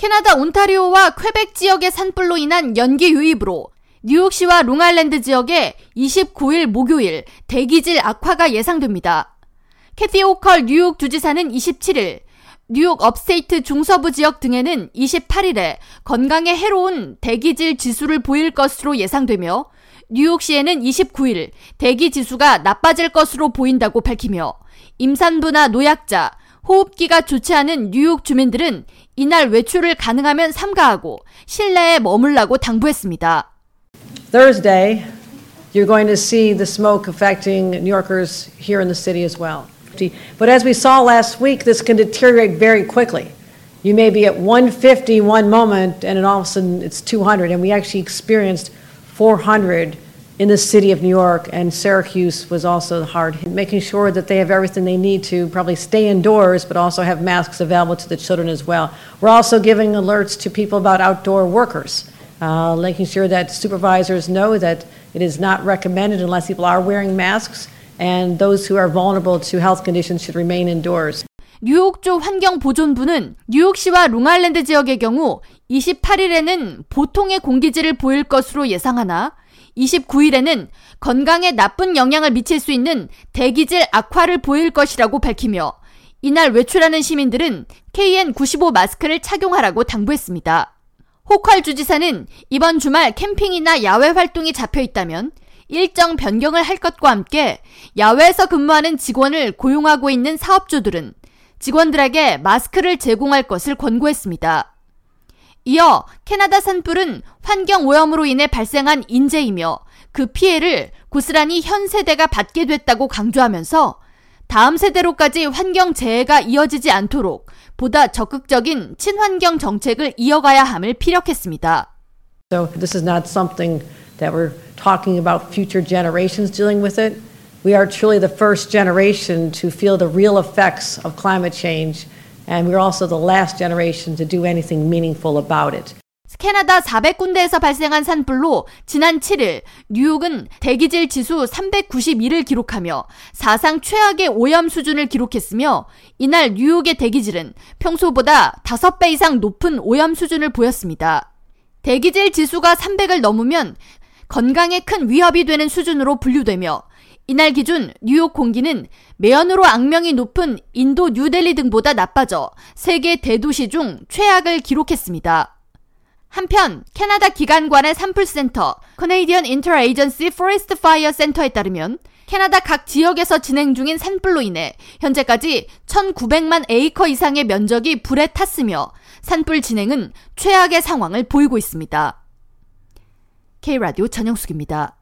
캐나다 온타리오와 퀘벡 지역의 산불로 인한 연기 유입으로 뉴욕시와 롱아일랜드 지역에 29일 목요일 대기질 악화가 예상됩니다. 캐시 호컬 뉴욕 주지사는 27일 뉴욕 upstate 중서부 지역 등에는 28일에 건강에 해로운 대기질 지수를 보일 것으로 예상되며 뉴욕시에는 29일 대기 지수가 나빠질 것으로 보인다고 밝히며 임산부나 노약자, 호흡기가 좋지 않은 뉴욕 주민들은 이날 외출을 가능하면 삼가하고 실내에 머물라고 당부했습니다. Thursday, you're going to see the smoke affecting New Yorkers here in the city as well. But as we saw last week, this can deteriorate very quickly. You may be at 150 one moment, and then all of a sudden it's 200. And we actually experienced 400 in the city of New York, and Syracuse was also hard, making sure that they have everything they need to probably stay indoors, but also have masks available to the children as well. We're also giving alerts to people about outdoor workers, uh, making sure that supervisors know that it is not recommended unless people are wearing masks, and those who are vulnerable to health conditions should remain indoors. 뉴욕주 환경보존부는 뉴욕시와 롱아일랜드 지역의 경우 28일에는 보통의 공기질을 보일 것으로 예상하나 29일에는 건강에 나쁜 영향을 미칠 수 있는 대기질 악화를 보일 것이라고 밝히며 이날 외출하는 시민들은 KN95 마스크를 착용하라고 당부했습니다. 호컬 주지사는 이번 주말 캠핑이나 야외 활동이 잡혀 있다면 일정 변경을 할 것과 함께 야외에서 근무하는 직원을 고용하고 있는 사업주들은 직원들에게 마스크를 제공할 것을 권고했습니다. 이어 캐나다 산불은 환경 오염으로 인해 발생한 인재이며 그 피해를 고스란히 현 세대가 받게 됐다고 강조하면서 다음 세대로까지 환경 재해가 이어지지 않도록 보다 적극적인 친환경 정책을 이어가야 함을 피력했습니다. So this is not something that we're talking about future generations dealing with it. We are truly the first generation to feel the real effects of climate change. And we're also the last generation to do anything meaningful about it. 캐나다 400군데에서 발생한 산불로 지난 7일 뉴욕은 대기질 지수 391을 기록하며 사상 최악의 오염 수준을 기록했으며 이날 뉴욕의 대기질은 평소보다 5배 이상 높은 오염 수준을 보였습니다. 대기질 지수가 300을 넘으면 건강에 큰 위협이 되는 수준으로 분류되며 이날 기준 뉴욕 공기는 매연으로 악명이 높은 인도 뉴델리 등보다 나빠져 세계 대도시 중 최악을 기록했습니다. 한편 캐나다 기관관의 산불센터 Canadian Interagency Forest Fire Center에 따르면 캐나다 각 지역에서 진행 중인 산불로 인해 현재까지 1,900만 에이커 이상의 면적이 불에 탔으며 산불 진행은 최악의 상황을 보이고 있습니다. K라디오 전영숙입니다.